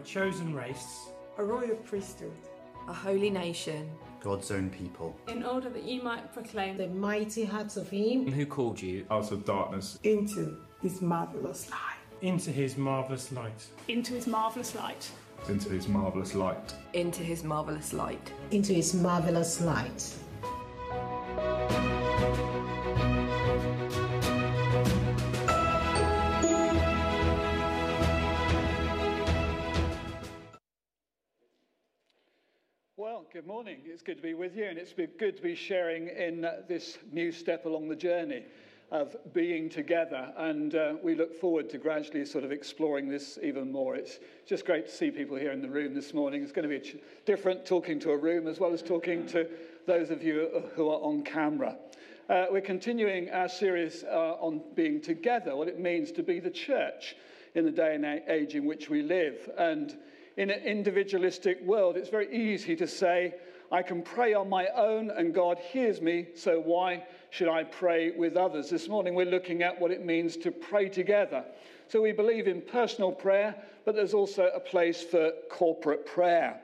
are a chosen race, a royal priesthood, a holy nation, God's own people, in order that you might proclaim the mighty hearts of Him who called you out of darkness into His marvelous light. Into His marvelous light. Into His marvelous light. Into His marvelous light. Into His marvelous light. Into His marvelous light. Good morning. It's good to be with you, and it's good to be sharing in this new step along the journey of being together. And uh, we look forward to gradually sort of exploring this even more. It's just great to see people here in the room this morning. It's going to be different talking to a room as well as talking to those of you who are on camera. Uh, we're continuing our series uh, on being together, what it means to be the church in the day and age in which we live. And in an individualistic world, it's very easy to say, I can pray on my own and God hears me, so why should I pray with others? This morning we're looking at what it means to pray together. So we believe in personal prayer, but there's also a place for corporate prayer.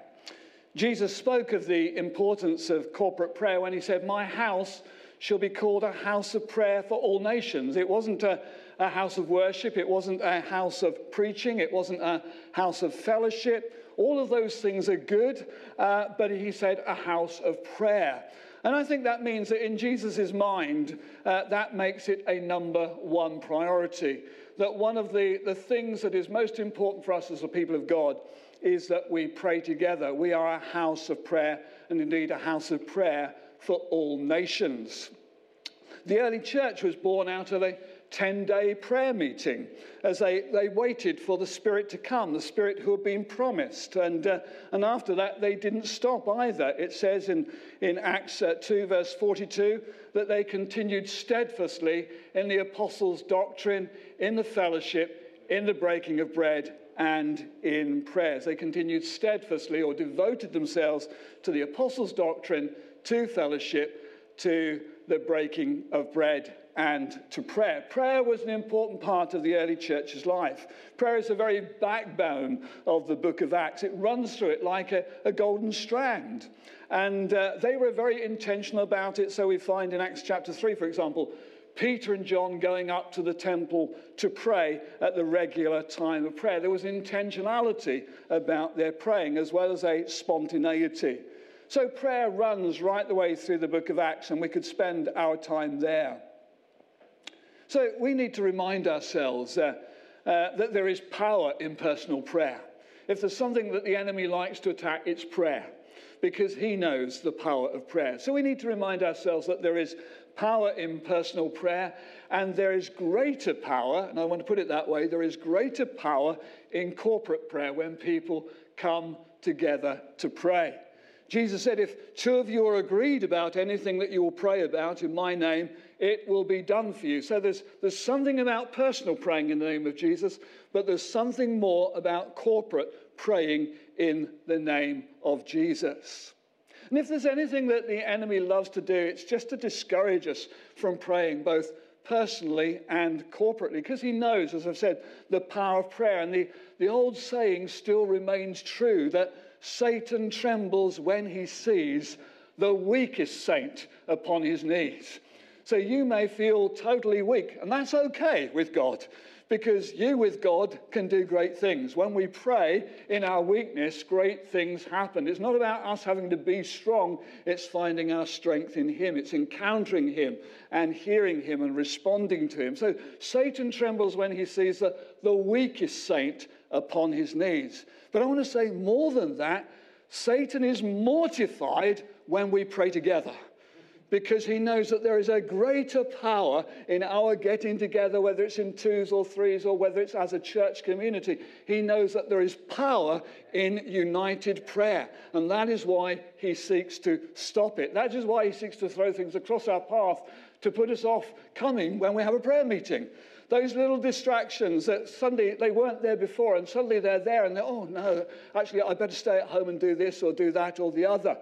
Jesus spoke of the importance of corporate prayer when he said, My house shall be called a house of prayer for all nations. It wasn't a a house of worship, it wasn't a house of preaching, it wasn't a house of fellowship. All of those things are good, uh, but he said a house of prayer. And I think that means that in Jesus' mind, uh, that makes it a number one priority. That one of the, the things that is most important for us as the people of God is that we pray together. We are a house of prayer, and indeed a house of prayer for all nations. The early church was born out of a 10 day prayer meeting as they, they waited for the Spirit to come, the Spirit who had been promised. And, uh, and after that, they didn't stop either. It says in, in Acts uh, 2, verse 42, that they continued steadfastly in the apostles' doctrine, in the fellowship, in the breaking of bread, and in prayers. They continued steadfastly or devoted themselves to the apostles' doctrine, to fellowship, to the breaking of bread and to prayer. Prayer was an important part of the early church's life. Prayer is the very backbone of the book of Acts. It runs through it like a, a golden strand. And uh, they were very intentional about it. So we find in Acts chapter 3, for example, Peter and John going up to the temple to pray at the regular time of prayer. There was intentionality about their praying as well as a spontaneity. So prayer runs right the way through the book of Acts, and we could spend our time there. So we need to remind ourselves uh, uh, that there is power in personal prayer. If there's something that the enemy likes to attack, it's prayer, because he knows the power of prayer. So we need to remind ourselves that there is power in personal prayer, and there is greater power, and I want to put it that way there is greater power in corporate prayer when people come together to pray. Jesus said, If two of you are agreed about anything that you will pray about in my name, it will be done for you. So there's, there's something about personal praying in the name of Jesus, but there's something more about corporate praying in the name of Jesus. And if there's anything that the enemy loves to do, it's just to discourage us from praying both personally and corporately, because he knows, as I've said, the power of prayer. And the, the old saying still remains true that Satan trembles when he sees the weakest saint upon his knees. So you may feel totally weak, and that's okay with God because you with God can do great things. When we pray in our weakness, great things happen. It's not about us having to be strong, it's finding our strength in Him. It's encountering Him and hearing Him and responding to Him. So Satan trembles when he sees the, the weakest saint upon his knees. But I want to say more than that Satan is mortified when we pray together because he knows that there is a greater power in our getting together, whether it's in twos or threes or whether it's as a church community. He knows that there is power in united prayer. And that is why he seeks to stop it. That is why he seeks to throw things across our path to put us off coming when we have a prayer meeting. Those little distractions that suddenly they weren't there before and suddenly they're there and they're, oh no, actually I better stay at home and do this or do that or the other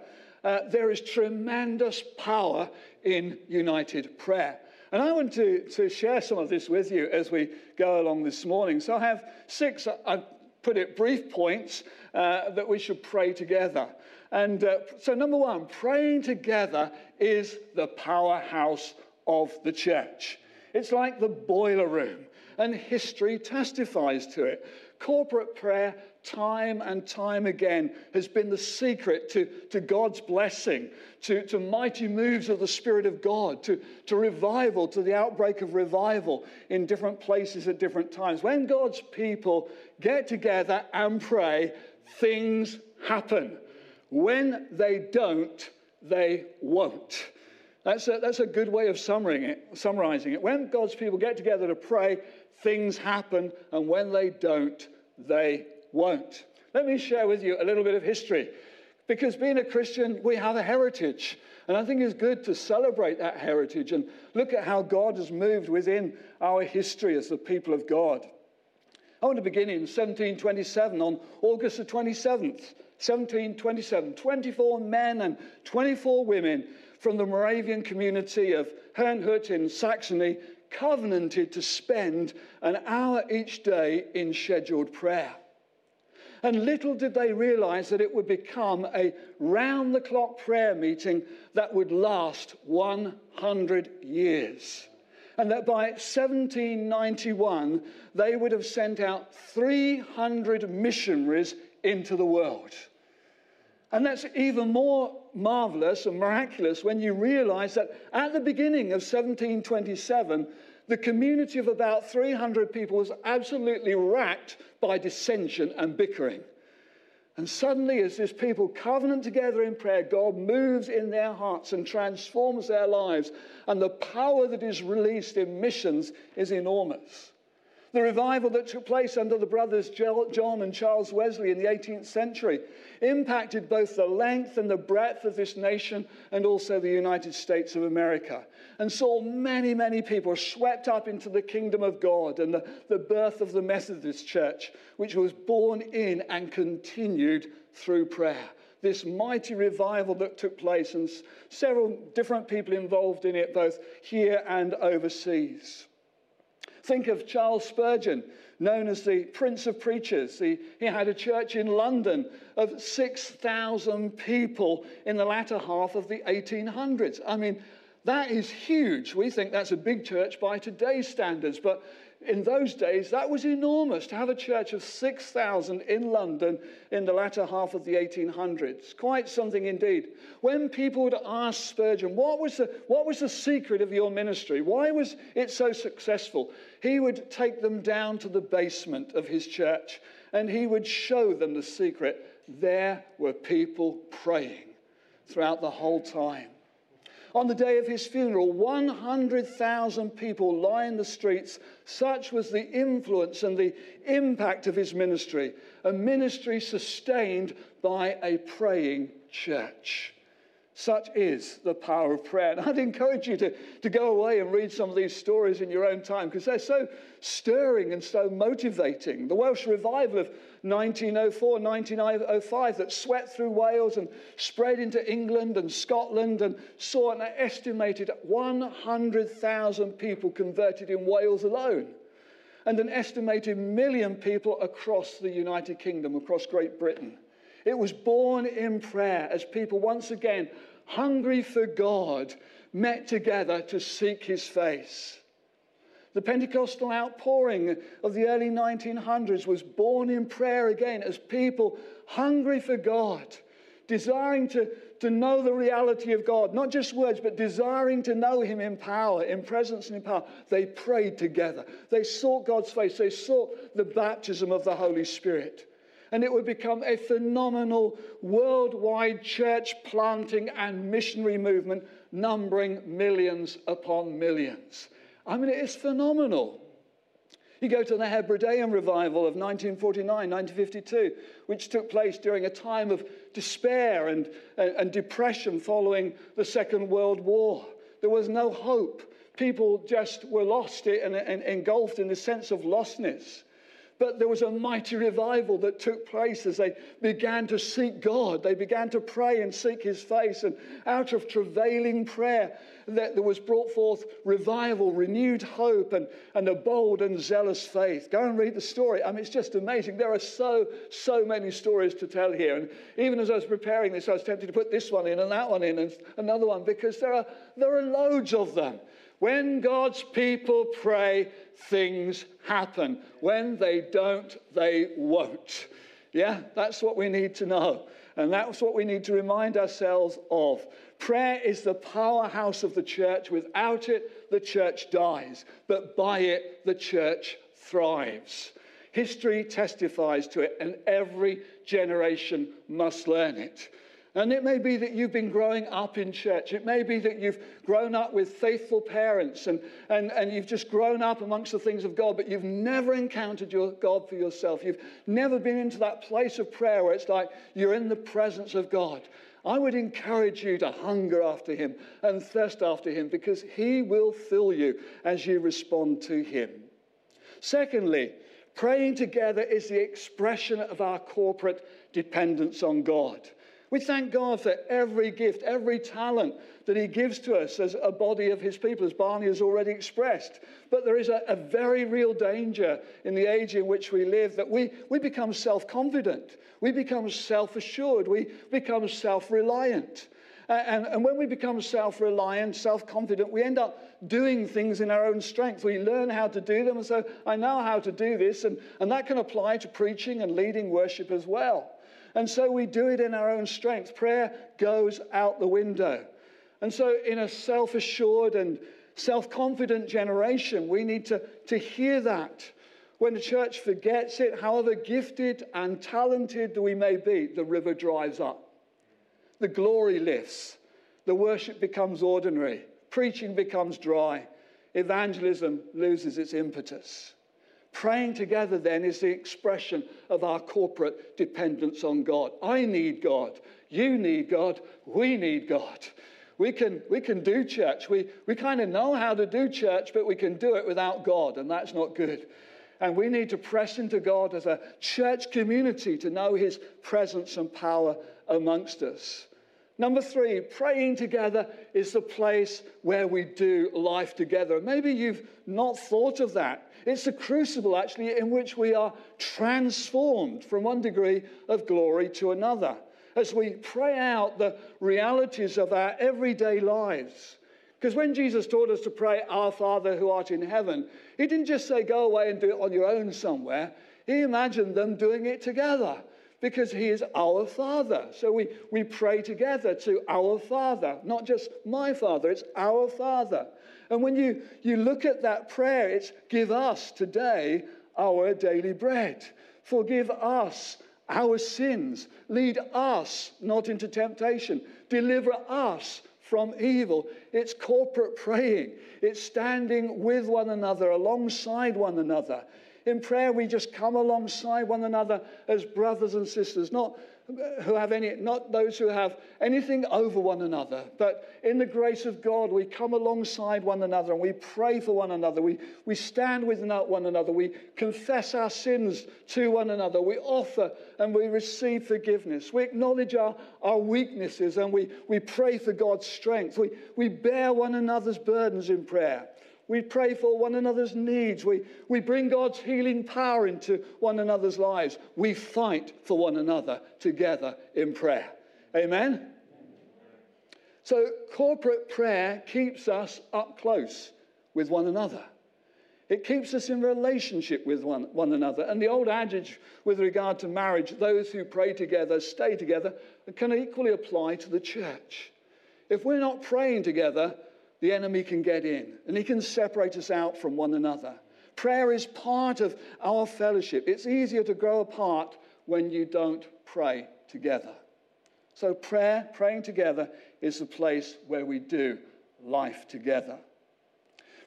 uh, there is tremendous power in united prayer. And I want to, to share some of this with you as we go along this morning. So I have six, I've put it, brief points uh, that we should pray together. And uh, so, number one, praying together is the powerhouse of the church. It's like the boiler room, and history testifies to it. Corporate prayer, time and time again, has been the secret to, to God's blessing, to, to mighty moves of the Spirit of God, to, to revival, to the outbreak of revival in different places at different times. When God's people get together and pray, things happen. When they don't, they won't. That's a, that's a good way of it, summarizing it. When God's people get together to pray, things happen, and when they don't, they won't. Let me share with you a little bit of history. Because being a Christian, we have a heritage. And I think it's good to celebrate that heritage and look at how God has moved within our history as the people of God. I want to begin in 1727 on August the 27th. 1727, 24 men and 24 women from the Moravian community of Herrnhut in Saxony covenanted to spend an hour each day in scheduled prayer. And little did they realize that it would become a round the clock prayer meeting that would last 100 years. And that by 1791, they would have sent out 300 missionaries into the world. And that's even more marvelous and miraculous when you realize that at the beginning of 1727, the community of about 300 people was absolutely racked by dissension and bickering. And suddenly, as these people covenant together in prayer, God moves in their hearts and transforms their lives. And the power that is released in missions is enormous. The revival that took place under the brothers John and Charles Wesley in the 18th century impacted both the length and the breadth of this nation and also the United States of America. And saw many, many people swept up into the kingdom of God and the, the birth of the Methodist Church, which was born in and continued through prayer this mighty revival that took place, and several different people involved in it, both here and overseas. Think of Charles Spurgeon, known as the Prince of Preachers. He, he had a church in London of 6,000 people in the latter half of the 1800s. I mean, that is huge. We think that's a big church by today's standards, but in those days, that was enormous to have a church of 6,000 in London in the latter half of the 1800s. Quite something indeed. When people would ask Spurgeon, what was, the, what was the secret of your ministry? Why was it so successful? He would take them down to the basement of his church and he would show them the secret. There were people praying throughout the whole time. On the day of his funeral, 100,000 people lined the streets. Such was the influence and the impact of his ministry, a ministry sustained by a praying church. Such is the power of prayer. And I'd encourage you to, to go away and read some of these stories in your own time because they're so stirring and so motivating. The Welsh revival of 1904, 1905 that swept through Wales and spread into England and Scotland and saw an estimated 100,000 people converted in Wales alone and an estimated million people across the United Kingdom, across Great Britain. It was born in prayer as people once again, hungry for God, met together to seek his face. The Pentecostal outpouring of the early 1900s was born in prayer again as people hungry for God, desiring to, to know the reality of God, not just words, but desiring to know Him in power, in presence and in power. They prayed together. They sought God's face. They sought the baptism of the Holy Spirit. And it would become a phenomenal worldwide church planting and missionary movement, numbering millions upon millions. I mean, it is phenomenal. You go to the Hebridean revival of 1949, 1952, which took place during a time of despair and, and, and depression following the Second World War. There was no hope. People just were lost and, and engulfed in the sense of lostness. But there was a mighty revival that took place as they began to seek God. They began to pray and seek his face. And out of travailing prayer, that there was brought forth revival, renewed hope, and, and a bold and zealous faith. Go and read the story. I mean, it's just amazing. There are so, so many stories to tell here. And even as I was preparing this, I was tempted to put this one in and that one in and another one because there are, there are loads of them. When God's people pray, things happen. When they don't, they won't. Yeah, that's what we need to know. And that's what we need to remind ourselves of. Prayer is the powerhouse of the church. Without it, the church dies. But by it, the church thrives. History testifies to it, and every generation must learn it. And it may be that you've been growing up in church. It may be that you've grown up with faithful parents and, and, and you've just grown up amongst the things of God, but you've never encountered your God for yourself. You've never been into that place of prayer where it's like you're in the presence of God. I would encourage you to hunger after Him and thirst after Him because He will fill you as you respond to Him. Secondly, praying together is the expression of our corporate dependence on God. We thank God for every gift, every talent that He gives to us as a body of His people, as Barney has already expressed. But there is a, a very real danger in the age in which we live that we, we become self confident, we become self assured, we become self reliant. And, and, when we become self reliant, self confident, we end up doing things in our own strength. We learn how to do them. And so I know how to do this. And, and that can apply to preaching and leading worship as well. And so we do it in our own strength. Prayer goes out the window. And so, in a self assured and self confident generation, we need to, to hear that. When the church forgets it, however gifted and talented we may be, the river dries up. The glory lifts. The worship becomes ordinary. Preaching becomes dry. Evangelism loses its impetus. Praying together then is the expression of our corporate dependence on God. I need God. You need God. We need God. We can, we can do church. We, we kind of know how to do church, but we can do it without God, and that's not good. And we need to press into God as a church community to know His presence and power amongst us. Number three, praying together is the place where we do life together. Maybe you've not thought of that. It's the crucible, actually, in which we are transformed from one degree of glory to another as we pray out the realities of our everyday lives. Because when Jesus taught us to pray, Our Father who art in heaven, he didn't just say, Go away and do it on your own somewhere. He imagined them doing it together because he is our Father. So we, we pray together to our Father, not just my Father, it's our Father. And when you, you look at that prayer, it's give us today our daily bread. Forgive us our sins. Lead us not into temptation. Deliver us from evil. It's corporate praying, it's standing with one another, alongside one another. In prayer, we just come alongside one another as brothers and sisters, not uh, who have any, not those who have anything over one another, but in the grace of God, we come alongside one another and we pray for one another. We, we stand with one another. We confess our sins to one another. We offer and we receive forgiveness. We acknowledge our, our weaknesses and we, we pray for God's strength. We, we bear one another's burdens in prayer. We pray for one another's needs. We, we bring God's healing power into one another's lives. We fight for one another together in prayer. Amen? So, corporate prayer keeps us up close with one another. It keeps us in relationship with one, one another. And the old adage with regard to marriage, those who pray together stay together, can equally apply to the church. If we're not praying together, the enemy can get in and he can separate us out from one another. Prayer is part of our fellowship. It's easier to grow apart when you don't pray together. So, prayer, praying together, is the place where we do life together.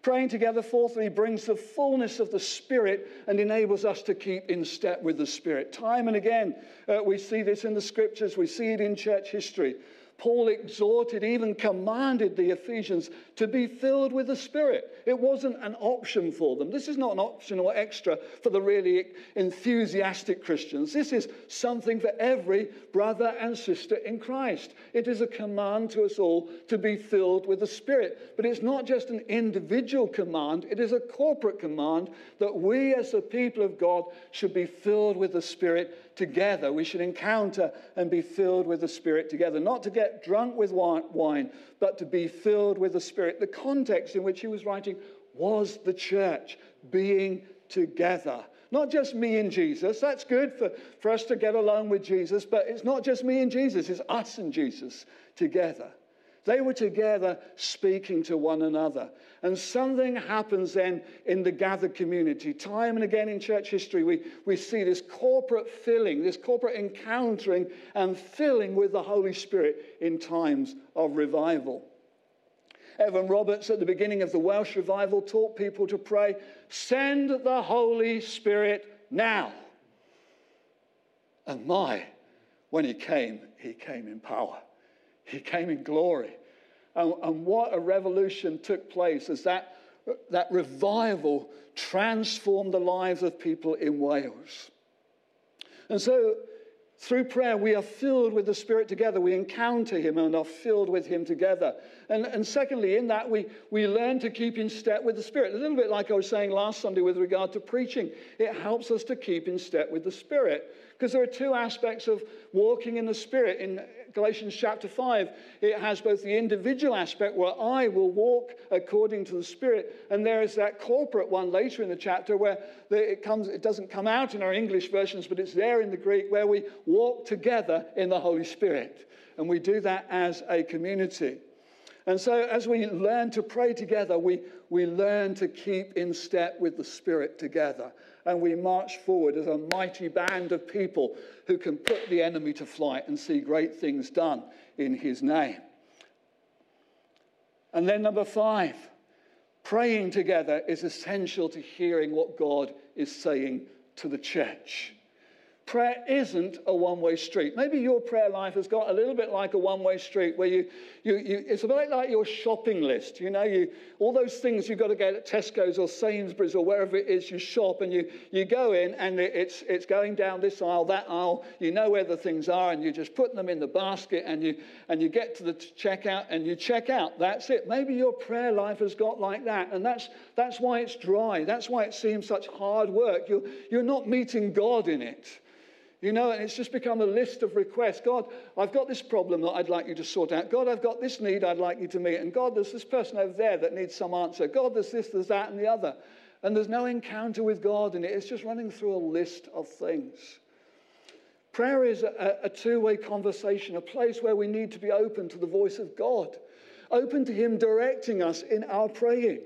Praying together, fourthly, brings the fullness of the Spirit and enables us to keep in step with the Spirit. Time and again, uh, we see this in the scriptures, we see it in church history. Paul exhorted, even commanded the Ephesians to be filled with the Spirit. It wasn't an option for them. This is not an option or extra for the really enthusiastic Christians. This is something for every brother and sister in Christ. It is a command to us all to be filled with the Spirit. But it's not just an individual command, it is a corporate command that we as the people of God should be filled with the Spirit together. We should encounter and be filled with the Spirit together. Not to get drunk with wine, but to be filled with the Spirit. The context in which he was writing was the church being together. Not just me and Jesus. That's good for, for us to get along with Jesus, but it's not just me and Jesus, it's us and Jesus together. They were together speaking to one another. And something happens then in the gathered community. Time and again in church history, we, we see this corporate filling, this corporate encountering and filling with the Holy Spirit in times of revival. Evan Roberts, at the beginning of the Welsh revival, taught people to pray, Send the Holy Spirit now. And my, when he came, he came in power. He came in glory. And, and what a revolution took place as that, that revival transformed the lives of people in Wales. And so, through prayer, we are filled with the Spirit together. We encounter Him and are filled with Him together. And, and secondly, in that, we, we learn to keep in step with the Spirit. A little bit like I was saying last Sunday with regard to preaching, it helps us to keep in step with the Spirit. Because there are two aspects of walking in the Spirit. In Galatians chapter 5, it has both the individual aspect where I will walk according to the Spirit, and there is that corporate one later in the chapter where it, comes, it doesn't come out in our English versions, but it's there in the Greek where we walk together in the Holy Spirit. And we do that as a community. And so, as we learn to pray together, we, we learn to keep in step with the Spirit together and we march forward as a mighty band of people who can put the enemy to flight and see great things done in his name. And then, number five, praying together is essential to hearing what God is saying to the church. Prayer isn't a one way street. Maybe your prayer life has got a little bit like a one way street where you, you, you, it's a bit like your shopping list. You know, you, all those things you've got to get at Tesco's or Sainsbury's or wherever it is you shop, and you, you go in and it's, it's going down this aisle, that aisle. You know where the things are, and you just put them in the basket and you, and you get to the checkout and you check out. That's it. Maybe your prayer life has got like that, and that's, that's why it's dry. That's why it seems such hard work. You're, you're not meeting God in it. You know, and it's just become a list of requests. God, I've got this problem that I'd like you to sort out. God, I've got this need I'd like you to meet. And God, there's this person over there that needs some answer. God, there's this, there's that, and the other. And there's no encounter with God in it. It's just running through a list of things. Prayer is a, a two way conversation, a place where we need to be open to the voice of God, open to Him directing us in our praying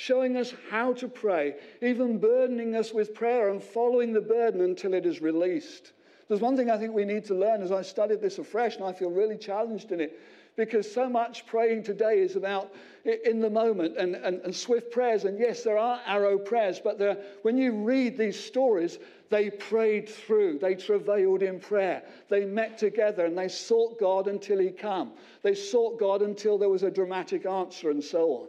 showing us how to pray, even burdening us with prayer and following the burden until it is released. There's one thing I think we need to learn as I studied this afresh, and I feel really challenged in it, because so much praying today is about in the moment and, and, and swift prayers. And yes, there are arrow prayers, but there, when you read these stories, they prayed through, they travailed in prayer, they met together and they sought God until He come. They sought God until there was a dramatic answer, and so on.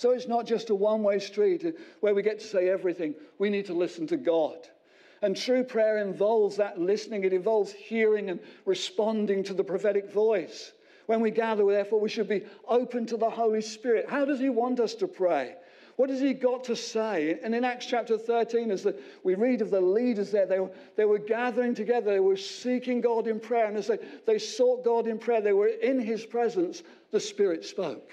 So it's not just a one way street where we get to say everything. We need to listen to God. And true prayer involves that listening, it involves hearing and responding to the prophetic voice. When we gather, therefore, we should be open to the Holy Spirit. How does He want us to pray? What has He got to say? And in Acts chapter 13, as the, we read of the leaders there, they were, they were gathering together, they were seeking God in prayer. And as they, they sought God in prayer, they were in His presence, the Spirit spoke.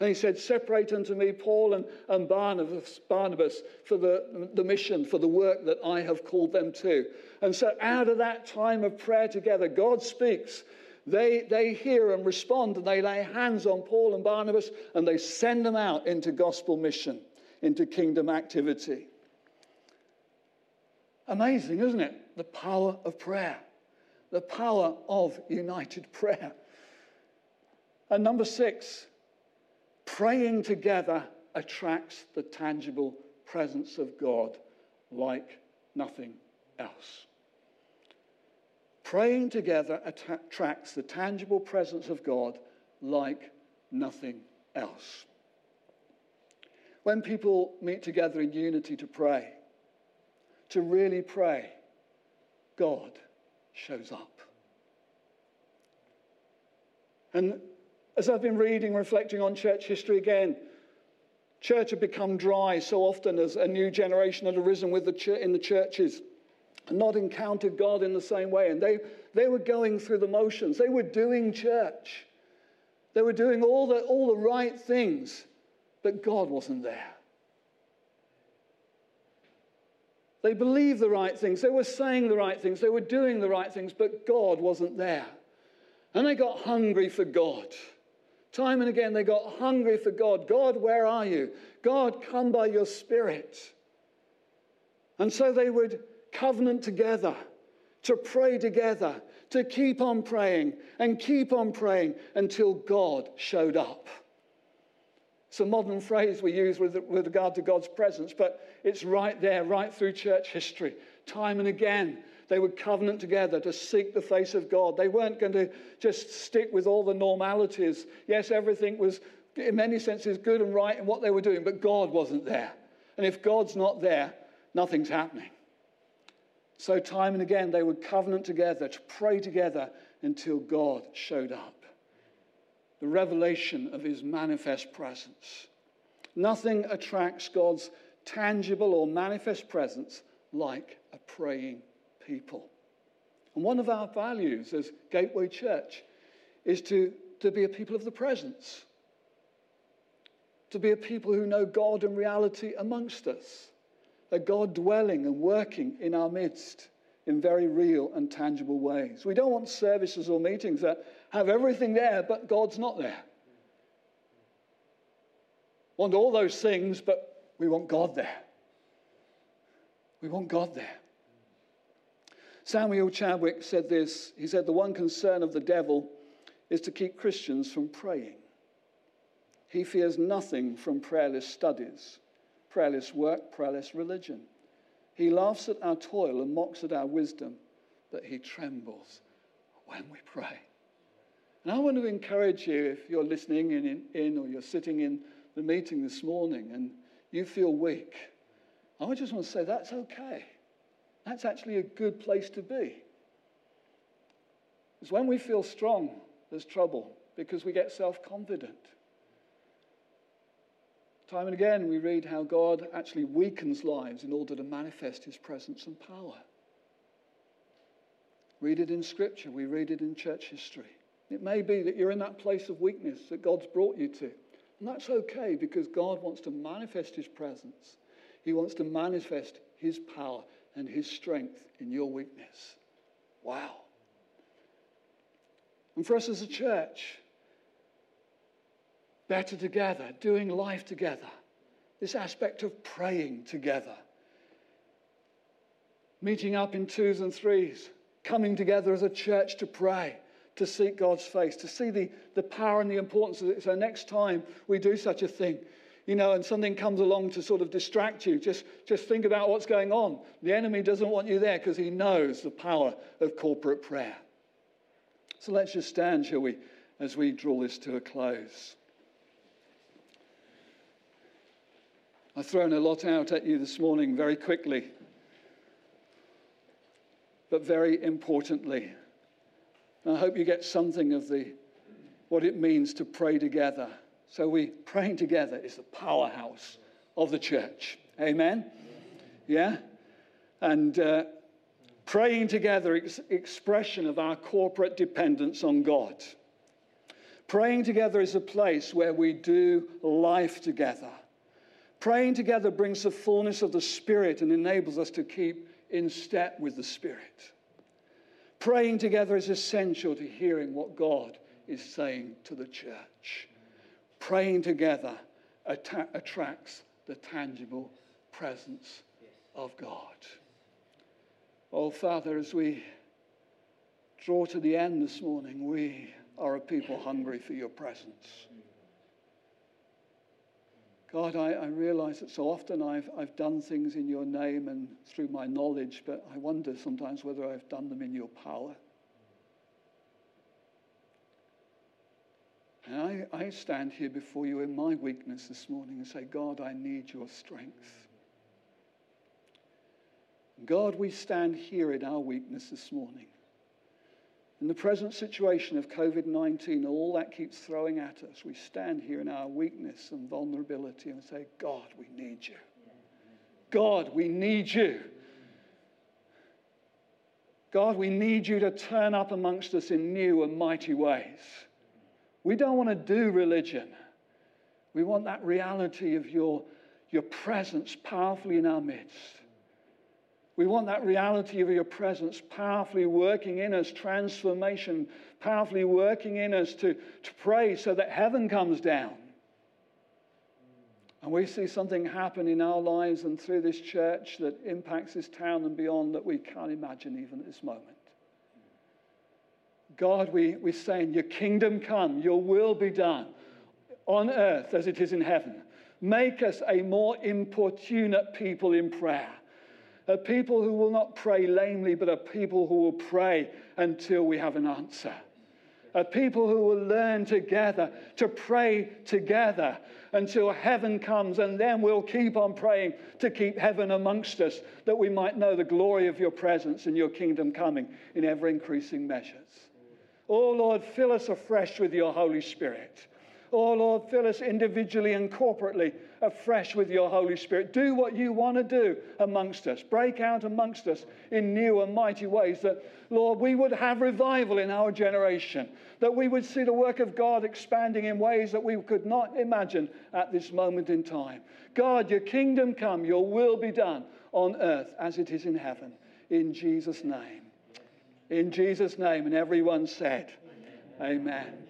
And he said, Separate unto me Paul and, and Barnabas, Barnabas for the, the mission, for the work that I have called them to. And so, out of that time of prayer together, God speaks. They, they hear and respond, and they lay hands on Paul and Barnabas, and they send them out into gospel mission, into kingdom activity. Amazing, isn't it? The power of prayer, the power of united prayer. And number six, Praying together attracts the tangible presence of God like nothing else. Praying together attracts the tangible presence of God like nothing else. When people meet together in unity to pray, to really pray, God shows up. And as I've been reading, reflecting on church history again, church had become dry so often as a new generation had arisen with the ch- in the churches and not encountered God in the same way. And they, they were going through the motions. They were doing church. They were doing all the, all the right things, but God wasn't there. They believed the right things. They were saying the right things. They were doing the right things, but God wasn't there. And they got hungry for God. Time and again, they got hungry for God. God, where are you? God, come by your Spirit. And so they would covenant together, to pray together, to keep on praying and keep on praying until God showed up. It's a modern phrase we use with, with regard to God's presence, but it's right there, right through church history. Time and again, they would covenant together to seek the face of God. They weren't going to just stick with all the normalities. Yes, everything was, in many senses, good and right in what they were doing, but God wasn't there. And if God's not there, nothing's happening. So, time and again, they would covenant together to pray together until God showed up. The revelation of his manifest presence. Nothing attracts God's tangible or manifest presence like a praying people. And one of our values as Gateway Church is to, to be a people of the presence, to be a people who know God and reality amongst us a God dwelling and working in our midst in very real and tangible ways. We don't want services or meetings that have everything there, but God's not there. Want all those things, but we want God there. We want God there. Samuel Chadwick said this. He said, The one concern of the devil is to keep Christians from praying. He fears nothing from prayerless studies prayerless work, prayerless religion. He laughs at our toil and mocks at our wisdom, but he trembles when we pray. And I want to encourage you if you're listening in, in, or you're sitting in the meeting this morning and you feel weak, I just want to say that's okay. That's actually a good place to be. Because when we feel strong, there's trouble because we get self confident. Time and again, we read how God actually weakens lives in order to manifest his presence and power. Read it in Scripture, we read it in church history. It may be that you're in that place of weakness that God's brought you to. And that's okay because God wants to manifest his presence. He wants to manifest his power and his strength in your weakness. Wow. And for us as a church, better together, doing life together, this aspect of praying together, meeting up in twos and threes, coming together as a church to pray, to seek God's face, to see the, the power and the importance of it. So next time we do such a thing, you know, and something comes along to sort of distract you, just, just think about what's going on. The enemy doesn't want you there because he knows the power of corporate prayer. So let's just stand, shall we, as we draw this to a close. I've thrown a lot out at you this morning very quickly, but very importantly. I hope you get something of the, what it means to pray together. So we praying together is the powerhouse of the church. Amen? Yeah? And uh, praying together is expression of our corporate dependence on God. Praying together is a place where we do life together. Praying together brings the fullness of the Spirit and enables us to keep in step with the Spirit. Praying together is essential to hearing what God is saying to the church. Praying together att- attracts the tangible presence of God. Oh, Father, as we draw to the end this morning, we are a people hungry for your presence. God, I, I, realize that so often I've, I've done things in your name and through my knowledge, but I wonder sometimes whether I've done them in your power. And I, I stand here before you in my weakness this morning and say, God, I need your strength. God, we stand here in our weakness this morning. In the present situation of COVID 19, all that keeps throwing at us, we stand here in our weakness and vulnerability and say, God, we need you. God, we need you. God, we need you to turn up amongst us in new and mighty ways. We don't want to do religion. We want that reality of your, your presence powerfully in our midst. We want that reality of your presence powerfully working in us, transformation, powerfully working in us to, to pray so that heaven comes down. And we see something happen in our lives and through this church that impacts this town and beyond that we can't imagine even at this moment. God, we, we're saying, Your kingdom come, your will be done on earth as it is in heaven. Make us a more importunate people in prayer. A people who will not pray lamely, but a people who will pray until we have an answer. A people who will learn together to pray together until heaven comes, and then we'll keep on praying to keep heaven amongst us, that we might know the glory of your presence and your kingdom coming in ever increasing measures. Oh Lord, fill us afresh with your Holy Spirit. Oh Lord, fill us individually and corporately afresh with your Holy Spirit. Do what you want to do amongst us. Break out amongst us in new and mighty ways that, Lord, we would have revival in our generation, that we would see the work of God expanding in ways that we could not imagine at this moment in time. God, your kingdom come, your will be done on earth as it is in heaven. In Jesus' name. In Jesus' name. And everyone said, Amen. Amen.